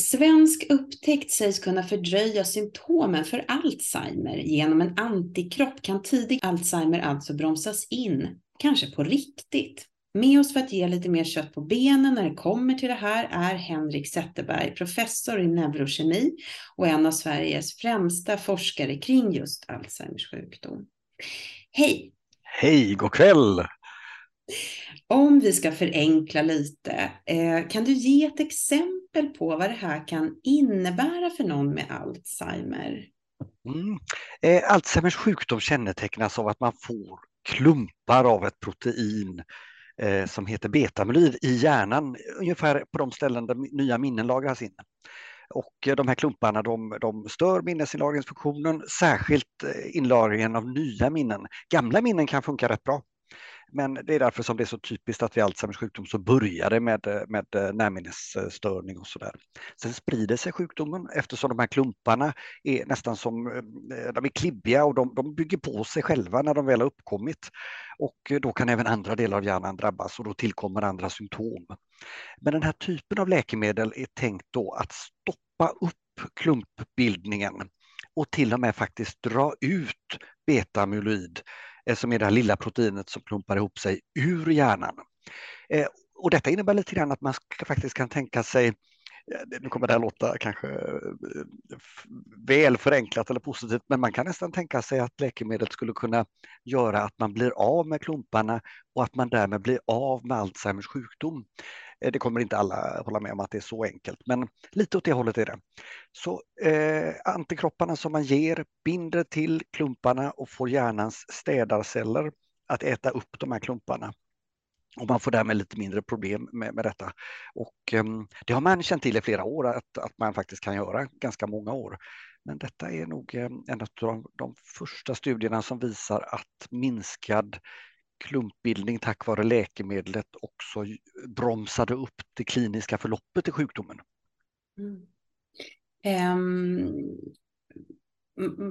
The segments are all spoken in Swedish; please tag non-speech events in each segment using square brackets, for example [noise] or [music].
Svensk upptäckt sägs kunna fördröja symptomen för Alzheimer. Genom en antikropp kan tidig Alzheimer alltså bromsas in, kanske på riktigt. Med oss för att ge lite mer kött på benen när det kommer till det här är Henrik Zetterberg, professor i neurokemi och en av Sveriges främsta forskare kring just Alzheimers sjukdom. Hej! Hej, god kväll! Om vi ska förenkla lite, eh, kan du ge ett exempel på vad det här kan innebära för någon med Alzheimer? Mm. Eh, Alzheimers sjukdom kännetecknas av att man får klumpar av ett protein eh, som heter betamyloid i hjärnan, ungefär på de ställen där nya minnen lagras in. Och eh, de här klumparna de, de stör minnesinlagringsfunktionen, särskilt eh, inlagringen av nya minnen. Gamla minnen kan funka rätt bra. Men det är därför som det är så typiskt att vid Alzheimers sjukdom så börjar det med, eh, med eh, närminnesstörning och sådär. Sen sprider sig sjukdomen eftersom de här klumparna är nästan som, eh, de är klibbiga och de, de bygger på sig själva när de väl har uppkommit. Och då kan även andra delar av hjärnan drabbas och då tillkommer andra symptom. Men den här typen av läkemedel är tänkt då att stoppa upp klumpbildningen och till och med faktiskt dra ut betamyloid Eh, Eh, som är det här lilla proteinet som klumpar ihop sig ur hjärnan. Eh, och detta innebär lite grann att man faktiskt kan tänka sig nu kommer det här låta kanske eh, väl förenklat eller positivt, men man kan nästan tänka sig att läkemedlet skulle kunna göra att man blir av med klumparna och att man därmed blir av med Alzheimers sjukdom. Eh, det kommer inte alla hålla med om att det är så enkelt, men lite åt det hållet är det. Så eh, antikropparna som man ger binder till klumparna och får hjärnans städarceller att äta upp de här klumparna. Och man får därmed lite mindre problem med, med detta. Och um, det har man känt till i flera år att, att man faktiskt kan göra, ganska många år. Men detta är nog ehm, en av de, de första studierna som visar att minskad klumpbildning tack vare läkemedlet också bromsade upp det kliniska förloppet i sjukdomen. Mm. Um,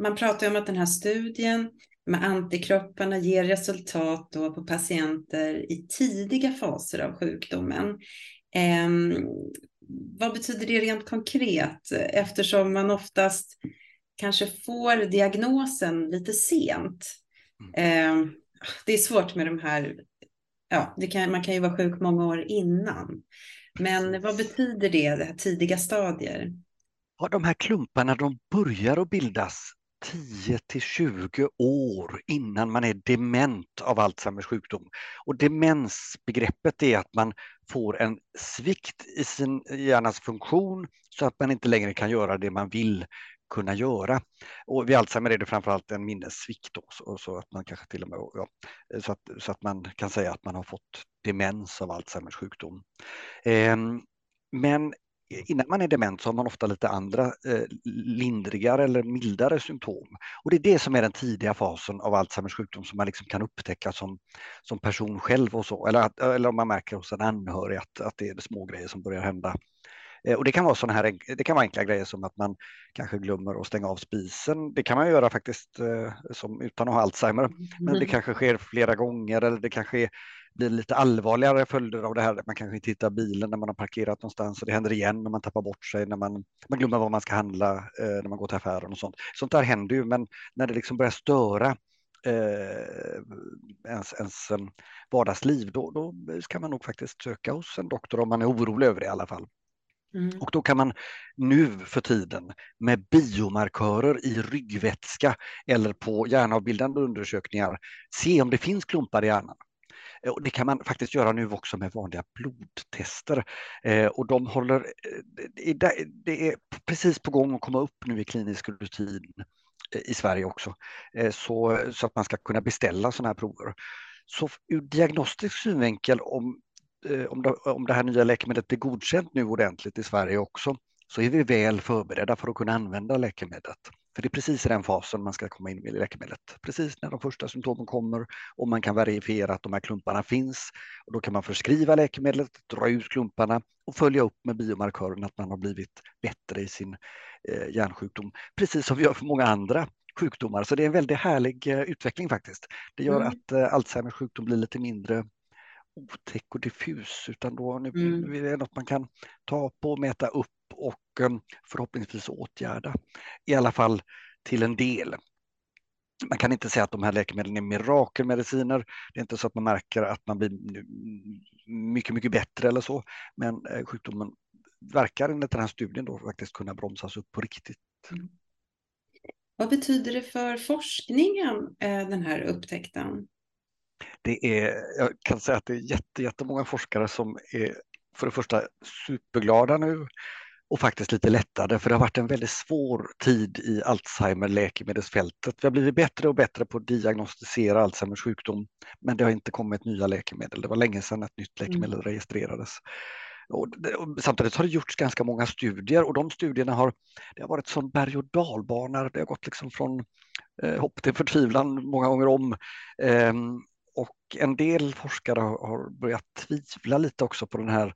man pratar om att den här studien med antikropparna ger resultat då på patienter i tidiga faser av sjukdomen. Um, vad betyder det rent konkret? Eftersom man oftast kanske får diagnosen lite sent. Um, det är svårt med de här, ja, kan, man kan ju vara sjuk många år innan. Men vad betyder det, det här tidiga stadier? Ja, de här klumparna de börjar att bildas 10 till 20 år innan man är dement av Alzheimers sjukdom. Och demensbegreppet är att man får en svikt i sin eh, hjärnas funktion så att man inte längre kan göra det man vill kunna göra. Och vid Alzheimer är det framförallt en minnessvikt då, så, så, att man kanske till och med ja, så, att, så att man kan säga att man har fått demens av Alzheimers sjukdom. Eh, men innan man är dement så har man ofta lite andra eh, lindrigare eller mildare symptom. Och det är det som är den tidiga fasen av Alzheimers sjukdom som man liksom kan upptäcka som, som person själv och så. Eller, att, eller om man märker hos en anhörig att, att det är små grejer som börjar hända Eh, och det kan vara sådana här, det kan vara enkla grejer som att man kanske glömmer att stänga av spisen. Det kan man göra faktiskt eh, som, utan att ha Alzheimer, men det mm. kanske sker flera gånger eller det kanske blir lite allvarligare följder av det här. Man kanske inte hittar bilen när man har parkerat någonstans och det händer igen när man tappar bort sig, när man, man glömmer vad man ska handla eh, när man går till affären och sånt. Sånt där händer ju, men när det liksom börjar störa eh, ens, ens vardagsliv, då, då ska man nog faktiskt söka hos en doktor om man är orolig över det i alla fall. Mm. Och då kan man nu för tiden med biomarkörer i ryggvätska eller på hjärnavbildande undersökningar se om det finns klumpar i hjärnan. Eh, och det kan man faktiskt göra nu också med vanliga blodtester. Eh, och de håller, eh, det är precis på gång att komma upp nu i klinisk rutin eh, i Sverige också, så, så att man ska kunna beställa sådana här prover. Så ur diagnostisk synvinkel, om om det, om det här nya läkemedlet blir godkänt nu ordentligt i Sverige också, så är vi väl förberedda för att kunna använda läkemedlet. För det är precis i den fasen man ska komma in med läkemedlet. Precis när de första symptomen kommer och man kan verifiera att de här klumparna finns. Och då kan man förskriva läkemedlet, dra ut klumparna och följa upp med biomarkören att man har blivit bättre i sin eh, hjärnsjukdom. Precis som vi gör för många andra sjukdomar. Så det är en väldigt härlig eh, utveckling faktiskt. Det gör mm. att eh, Alzheimers sjukdom blir lite mindre otäck och diffus, utan då nu, mm. är det något man kan ta på, mäta upp och förhoppningsvis åtgärda. I alla fall till en del. Man kan inte säga att de här läkemedlen är mirakelmediciner. Det är inte så att man märker att man blir mycket, mycket bättre eller så. Men sjukdomen verkar enligt den här studien då faktiskt kunna bromsas upp på riktigt. Mm. Vad betyder det för forskningen, eh, den här upptäckten? Det är, jag kan säga att det är jätte, jättemånga forskare som är för det första superglada nu och faktiskt lite lättade för det har varit en väldigt svår tid i Alzheimer-läkemedelsfältet. Vi har blivit bättre och bättre på att diagnostisera Alzheimers sjukdom men det har inte kommit nya läkemedel. Det var länge sedan ett nytt läkemedel mm. registrerades. Och, och samtidigt har det gjorts ganska många studier och de studierna har, det har varit som berg och dalbanor. Det har gått liksom från eh, hopp till förtvivlan många gånger om. Eh, och en del forskare har börjat tvivla lite också på den här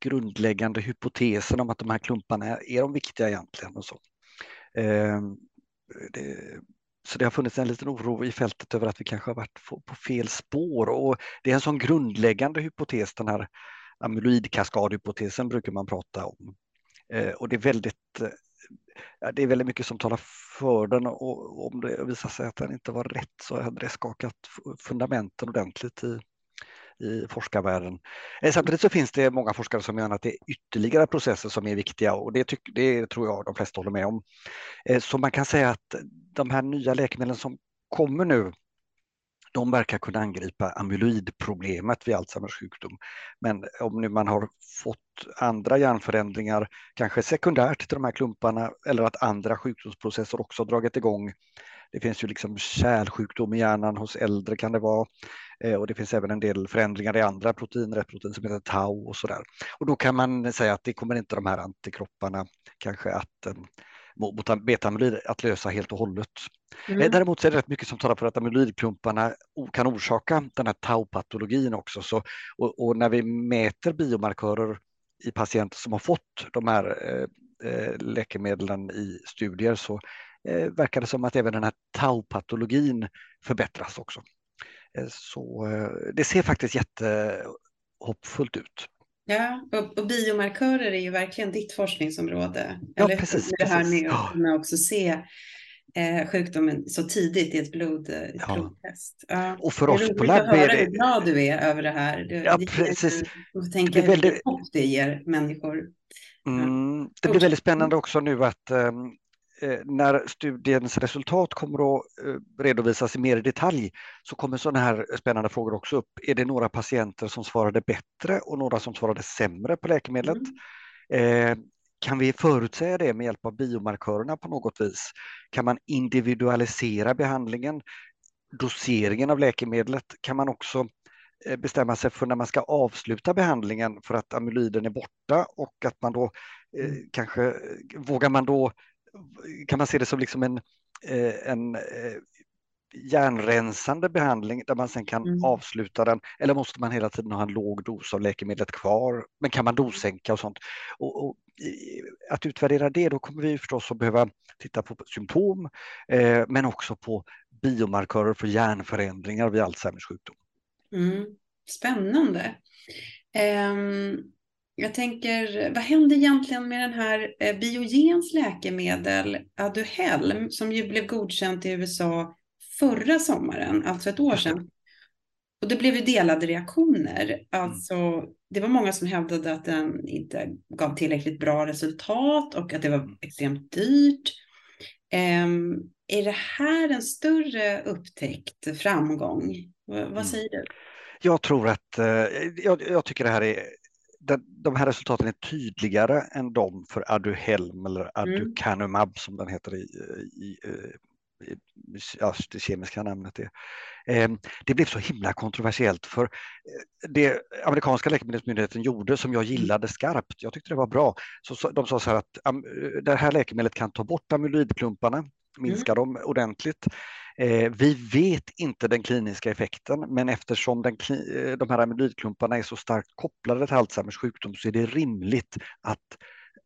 grundläggande hypotesen om att de här klumparna är, de viktiga egentligen. Och så. Ehm, det, så det har funnits en liten oro i fältet över att vi kanske har varit på fel spår och det är en sån grundläggande hypotes den här amyloidkaskadhypotesen brukar man prata om. Ehm, och det är väldigt det är väldigt mycket som talar för den och om det visar sig att den inte var rätt så hade det skakat fundamenten ordentligt i, i forskarvärlden. Eh, samtidigt så finns det många forskare som menar att det är ytterligare processer som är viktiga och det, tyck, det tror jag de flesta håller med om. Eh, så man kan säga att de här nya läkemedlen som kommer nu de verkar kunna angripa amyloidproblemet vid Alzheimers sjukdom. Men om nu man har fått andra hjärnförändringar, kanske sekundärt till de här klumparna eller att andra sjukdomsprocesser också dragit igång. Det finns ju liksom kärlsjukdom i hjärnan hos äldre kan det vara eh, och det finns även en del förändringar i andra proteiner, ett protein som heter tau och sådär. Och då kan man säga att det kommer inte de här antikropparna kanske att eh, mot beta-amyloid att lösa helt och hållet. Mm. Eh, däremot är det rätt mycket som talar för att amyloidklumparna kan orsaka den här tau-patologin också. Så, och, och, när vi mäter biomarkörer i patienter som har fått de här eh, eh läkemedlen i studier så eh, verkar det som att även den här tau-patologin förbättras också. Eh, så eh, det ser faktiskt jättehoppfullt ut. Ja, och, och, biomarkörer är ju verkligen ditt forskningsområde. Ja, eller precis. Det här med att kunna också se eh, sjukdomen så tidigt i ett blodprovtest. Ja. ja. Och för oss på labb är det... hur glad du är över det här. Du, ja, precis. Du tänka hur väldigt... det ger människor. Mm, det blir väldigt spännande också nu att um, Eh, när studiens resultat kommer att eh, redovisas i mer detalj så kommer sådana här spännande frågor också upp. Är det några patienter som svarade bättre och några som svarade sämre på läkemedlet? Mm. Eh, kan vi förutsäga det med hjälp av biomarkörerna på något vis? Kan man individualisera behandlingen? Doseringen av läkemedlet? Kan man också bestämma sig för när man ska avsluta behandlingen för att amyloiden är borta och att man då eh, mm. kanske vågar man då kan man se det som liksom en, eh, en eh, hjärnrensande behandling där man sen kan mm. avsluta den eller måste man hela tiden ha en låg dos av läkemedlet kvar? Men kan man dossänka och sånt? Och, och att utvärdera det, då kommer vi förstås att behöva titta på symptom eh, men också på biomarkörer för hjärnförändringar vid Alzheimers sjukdom. Mm. Spännande. Um, jag tänker, vad hände egentligen med den här eh, Biogens läkemedel Aduhelm som ju blev godkänt i USA förra sommaren, alltså ett år sedan. Och det blev ju delade reaktioner. Mm. Alltså, det var många som hävdade att den inte gav tillräckligt bra resultat och att det var extremt dyrt. Um, är det här en större upptäckt, framgång? vad mm. säger du? Jag tror att, uh, jag, jag, tycker det här är de här resultaten är tydligare än de för Aduhelm eller mm. Aducanumab mm. som den heter i, i, i, det kemiska namnet är. Ehm, det blev så himla kontroversiellt för eh, det amerikanska läkemedelsmyndigheten gjorde som jag gillade skarpt, jag tyckte det var bra, så de sa så här att det här läkemedlet kan ta bort amyloidklumparna, minska mm. dem ordentligt. Eh, vi vet inte den kliniska effekten, men eftersom den, eh, de här amyloidklumparna är så starkt kopplade till Alzheimers sjukdom så är det rimligt att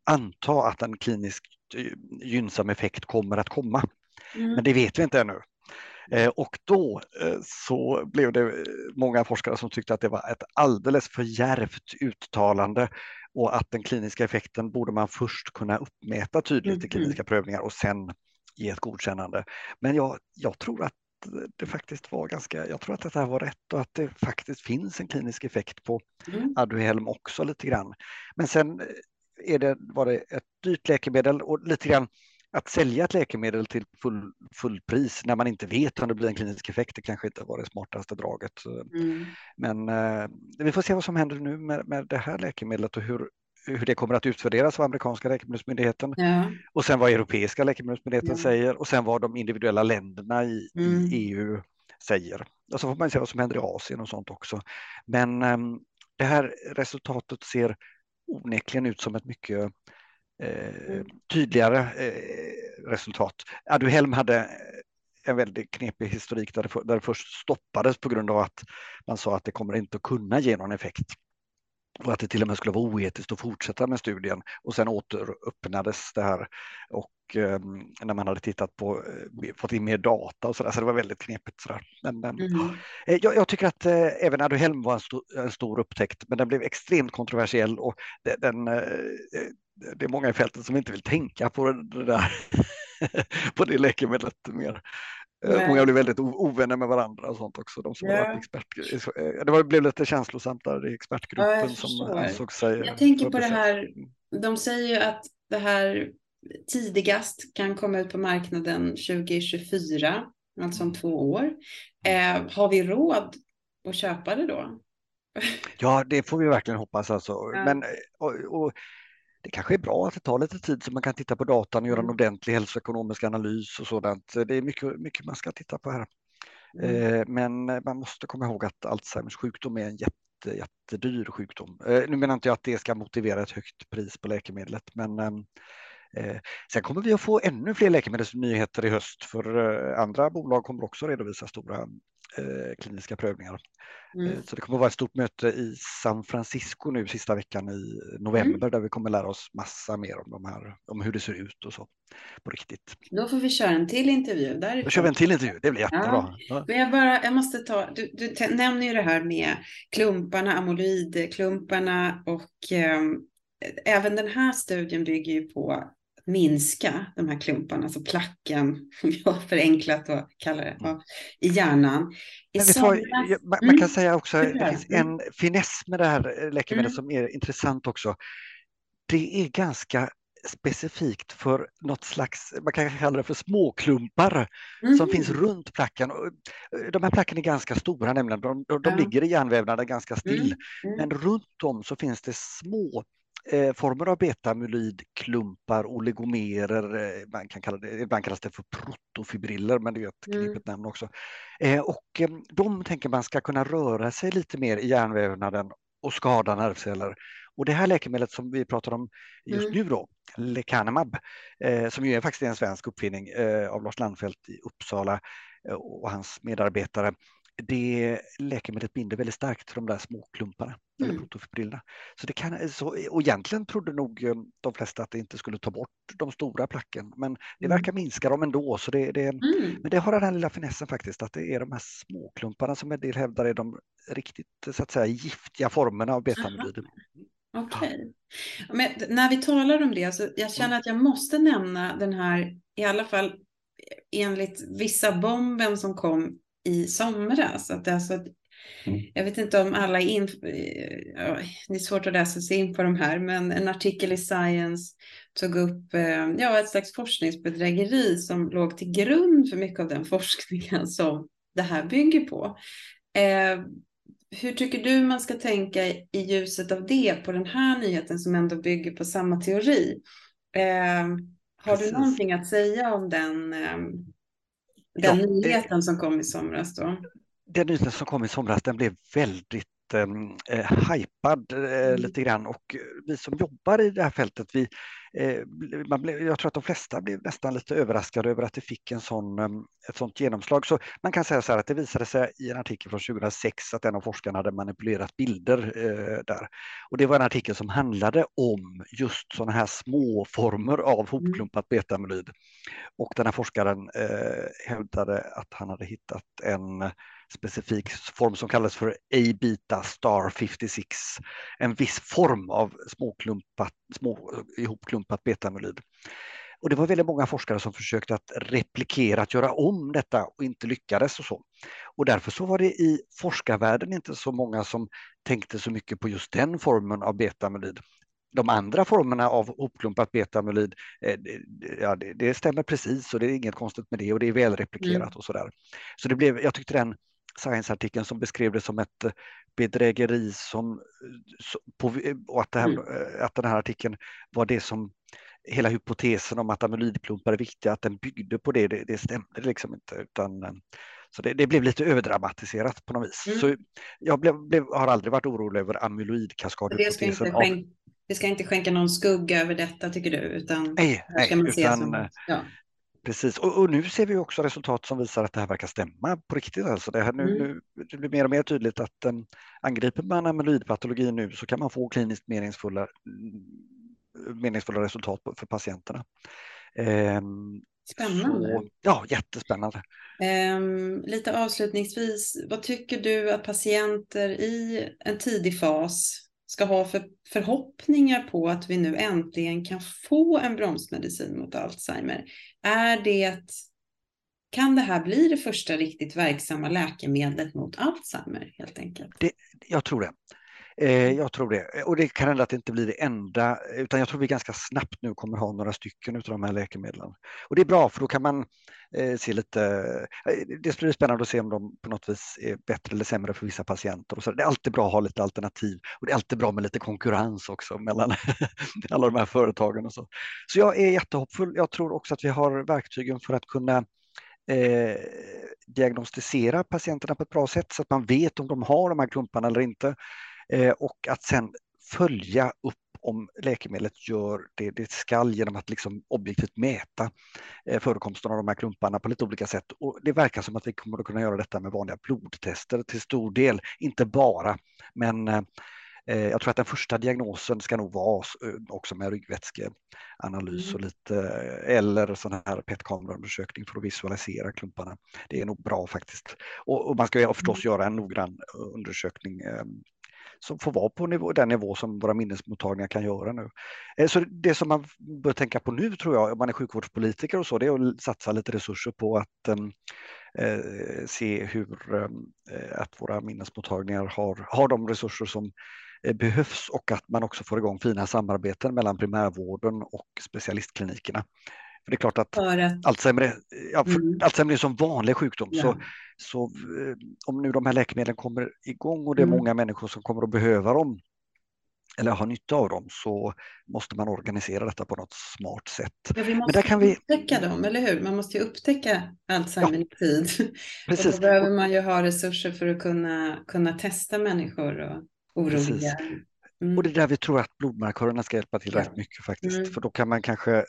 anta att en kliniskt eh, gynnsam effekt kommer att komma. Mm. Men det vet vi inte ännu. Och då så blev det många forskare som tyckte att det var ett alldeles för järvt uttalande och att den kliniska effekten borde man först kunna uppmäta tydligt i Mhm. kliniska prövningar och sen ge ett godkännande. Men jag, jag tror att det faktiskt var ganska, jag tror att det här var rätt och att det faktiskt finns en klinisk effekt på Mm. Aduhelm också lite grann. Men sen är det, var det ett dyrt läkemedel och lite grann att sälja ett läkemedel till full, full pris när man inte vet om det blir en klinisk effekt, det kanske inte var det smartaste draget. Mm. Men eh, vi får se vad som händer nu med, med det här läkemedlet och hur, hur det kommer att utvärderas av amerikanska läkemedelsmyndigheten Ja. och sen vad europeiska läkemedelsmyndigheten Ja. säger och sen vad de individuella länderna i, Mm. i EU säger. Och så får man se vad som händer i Asien och sånt också. Men ehm, det här resultatet ser onekligen ut som ett mycket eh, Mm. tydligare eh, resultat. Aduhelm hade en väldigt knepig historik där det, för, där det först stoppades på grund av att man sa att det kommer inte att kunna ge någon effekt och att det till och med skulle vara oetiskt att fortsätta med studien och sen återöppnades det här och eh, när man hade tittat på, eh, fått in mer data och så där, så det var väldigt knepigt. Så där. Men, men, Mm. eh, jag, jag tycker att eh, även Aduhelm var en, stor, en stor upptäckt, men den blev extremt kontroversiell och det, den, eh, det är många i fältet som inte vill tänka på det, det där, [laughs] på det läkemedlet mer. Eh, Nej. Många blev väldigt ovänner med varandra och sånt också. De som Ja. expert, eh, det var, blev lite känslosamt där i Ja, expertgruppen jag som ansåg sig Jag tänker på det här, de säger ju att det här tidigast kan komma ut på marknaden 2024, alltså om två år. Eh, har vi råd att köpa det då? Ja, det får vi verkligen hoppas alltså. Ja. Men, eh, och, och, det kanske är bra att det tar lite tid så man kan titta på datan och göra en Mm. ordentlig hälsoekonomisk analys och sådant. Det är mycket, mycket man ska titta på här. Mm. Eh, Men man måste komma ihåg att Alzheimers sjukdom är en jätte, jättedyr sjukdom. Eh, Nu menar inte jag att det ska motivera ett högt pris på läkemedlet, men eh, sen kommer vi att få ännu fler läkemedelsnyheter i höst, för eh, andra bolag kommer också redovisa stora eh, kliniska prövningar. Mm. Eh, Så det kommer att vara ett stort möte i San Francisco nu sista veckan i november där vi kommer lära oss massa mer om, de här, om hur det ser ut och så på riktigt. Då får vi köra en till intervju Då därifrån. kör vi en till intervju, det blir jättebra. Ja. Men jag, bara, jag måste ta, du, du nämner ju det här med klumparna, amyloidklumparna och eh, även den här studien bygger ju på minska de här klumparna, alltså placken, [laughs] jag förenklat att kalla det, ja, i hjärnan. I somras- jag- man, Mm. kan säga också, Super. det finns en finess med det här eh, läkemedlet Mm. som är intressant också. Det är ganska specifikt för något slags, man kan kalla det för småklumpar som Mhm. finns runt placken. Och, eh, De här placken är ganska stora nämligen, de, de, Ja. ligger i hjärnvävnaden ganska still. Mm. Men runt om så finns det små eh, former av betamyloidklumpar, oligomerer, eh, man kan kalla det, ibland kallas det för protofibriller, men det är ett Mm. knepigt namn också. Eh, och eh, de tänker man ska kunna röra sig lite mer i hjärnvävnaden och skada nervceller. Och det här läkemedlet som vi pratar om just Mm. nu då, lecanemab, eh, som ju är faktiskt en svensk uppfinning eh, av Lars Landfelt i Uppsala eh, och hans medarbetare, det läkemedlet binder väldigt starkt till de där små klumparna, eller Mm. protofibrillerna. Så det kan, så, och egentligen trodde nog eh, de flesta att det inte skulle ta bort de stora placken, men det Mm. verkar minska dem ändå. Så det, det, Mm. men det har den här lilla finessen faktiskt, att det är de här småklumparna som en del hävdar är de riktigt så att säga, giftiga formerna av betamyloid. Okej. Men när vi talar om det, så jag känner att jag måste nämna den här, i alla fall enligt vissa bomben som kom i somras. Att alltså, Mm. Jag vet inte om alla är in, ja, det är svårt att läsa sig in på de här, men en artikel i Science tog upp eh, ja, ett slags forskningsbedrägeri som låg till grund för mycket av den forskningen som det här bygger på. Eh, hur tycker du man ska tänka i ljuset av det på den här nyheten som ändå bygger på samma teori? Eh, har Precis. du någonting att säga om den, eh, den eh, nyheten som kom i somras då? Den nyheten som kom i somras den blev väldigt eh, hypad eh, Mm. lite grann och vi som jobbar i det här fältet, vi, eh, man blev, jag tror att de flesta blev nästan lite överraskade över att det fick en sån, eh, ett sånt genomslag. Så man kan säga så här att det visade sig i en artikel från 2006 att en av forskarna hade manipulerat bilder eh, där. Och det var en artikel som handlade om just sådana här små former av hopklumpat betamyloid. Och den här forskaren eh, hävdade att han hade hittat en specifik form som kallas för A-beta star 56, en viss form av småklumpat, små, ihopklumpat betamyloid. Och det var väldigt många forskare som försökte att replikera, att göra om detta och inte lyckades och så. Och därför så var det i forskarvärlden inte så många som tänkte så mycket på just den formen av betamyloid. De andra formerna av hopklumpat betamyloid, eh, ja, det, det, stämmer precis och det är inget konstigt med det och det är väl replikerat mm. och sådär. Så det blev, jag tyckte den Science-artikeln som beskrev det som ett bedrägeri som, på, och att, här, mm. att den här artikeln var det som hela hypotesen om att amyloidklumpar är viktiga, att den byggde på det, det, det stämde liksom inte. Utan, eh, så det, det blev lite överdramatiserat på något vis. Mm. Så jag blev, blev, har aldrig varit orolig över amyloidkaskadhypotesen. Det, det ska inte skänka någon skugga över detta tycker du? Utan nej, nej utan, eh, ja. Precis, och, och, nu ser vi också resultat som visar att det här verkar stämma på riktigt. Alltså det, här, nu, mm. nu, det blir mer och mer tydligt att um, angriper man amyloidpatologi nu så kan man få kliniskt meningsfulla meningsfulla resultat för patienterna. Ehm, Spännande. Så, ja, jättespännande. Um, lite avslutningsvis, vad tycker du att patienter i en tidig fas ska ha för förhoppningar på att vi nu äntligen kan få en bromsmedicin mot Alzheimer? Är det, kan det här bli det första riktigt verksamma läkemedlet mot Alzheimer helt enkelt? Det, jag tror det. Eh, jag tror det. Och det kan hända att det inte blir det enda, utan jag tror vi ganska snabbt nu kommer ha några stycken av de här läkemedlen. Och det är bra, för då kan man eh, se lite, eh, det blir spännande att se om de på något vis är bättre eller sämre för vissa patienter. Och så. Det är alltid bra att ha lite alternativ och det är alltid bra med lite konkurrens också mellan [laughs] alla de här företagen. Och så. så jag är jättehoppfull. Jag tror också att vi har verktygen för att kunna eh, diagnostisera patienterna på ett bra sätt så att man vet om de har de här klumparna eller inte. Eh, och att sen följa upp om läkemedlet gör det det skall genom att liksom objektivt mäta eh, förekomsten av de här klumparna på lite olika sätt. Och det verkar som att vi kommer att kunna göra detta med vanliga blodtester till stor del, inte bara, men eh, jag tror att den första diagnosen ska nog vara också med ryggvätskeanalys mm. och lite eller sån här PET-kameraundersökning för att visualisera klumparna. Det är nog bra faktiskt. Och, och man ska förstås mm. göra en noggrann undersökning som får vara på nivå, den nivå som våra minnesmottagningar kan göra nu. Eh, så det som man bör tänka på nu tror jag, om man är sjukvårdspolitiker och så, det är att satsa lite resurser på att ehm, eh, se hur eh, att våra minnesmottagningar har, har de resurser som eh, behövs och att man också får igång fina samarbeten mellan primärvården och specialistklinikerna. För det är klart att, att... Alzheimer, ja, mm. Alzheimer är som vanlig sjukdom. Ja. Så, så eh, om nu de här läkemedlen kommer igång och det är mm. många människor som kommer att behöva dem eller ha nytta av dem så måste man organisera detta på något smart sätt. Ja, vi måste Men där kan vi... upptäcka dem, eller hur? Man måste ju upptäcka Alzheimer ja. i tid. Precis. [laughs] Och då behöver man ju ha resurser för att kunna, kunna testa människor och oroliga. Mm. Och det är där vi tror att blodmarkörerna ska hjälpa till ja. rätt mycket faktiskt. Mm. För då kan man kanske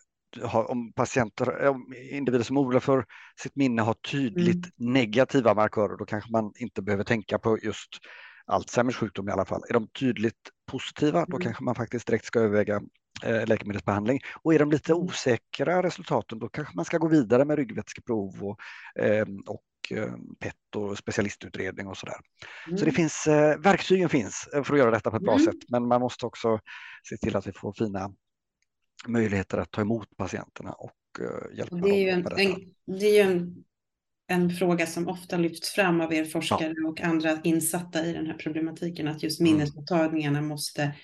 om patienter, om individer som oroar för sitt minne har tydligt mm. negativa markörer, då kanske man inte behöver tänka på just Alzheimers sjukdom i alla fall. Är de tydligt positiva, då mm. kanske man faktiskt direkt ska överväga eh, läkemedelsbehandling. Och är de lite mm. osäkra resultaten, då kanske man ska gå vidare med ryggvätskeprov och, eh, och eh, PET och specialistutredning och sådär. Mm. Så det finns, eh, verktygen finns för att göra detta på ett bra mm. sätt, men man måste också se till att vi får fina möjligheter att ta emot patienterna och uh, hjälpa det är dem. Ju en, en, det är ju en, en fråga som ofta lyfts fram av er forskare ja. och andra insatta i den här problematiken, att just mm. minnesmottagningarna måste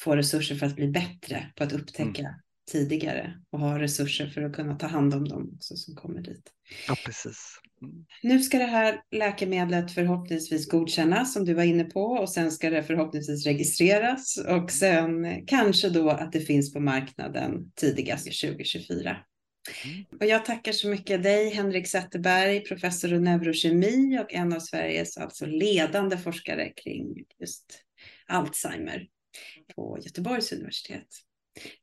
få resurser för att bli bättre på att upptäcka mm. Tidigare och ha resurser för att kunna ta hand om dem också som kommer dit. Ja, precis. Nu ska det här läkemedlet förhoppningsvis godkännas som du var inne på och sen ska det förhoppningsvis registreras och sen kanske då att det finns på marknaden tidigast 2024. Mm. Och jag tackar så mycket dig Henrik Zetterberg, professor i neurokemi och en av Sveriges alltså ledande forskare kring just Alzheimer på Göteborgs universitet.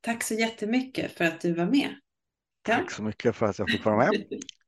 Tack så jättemycket för att du var med. Tack så mycket för att jag fick vara med. [laughs]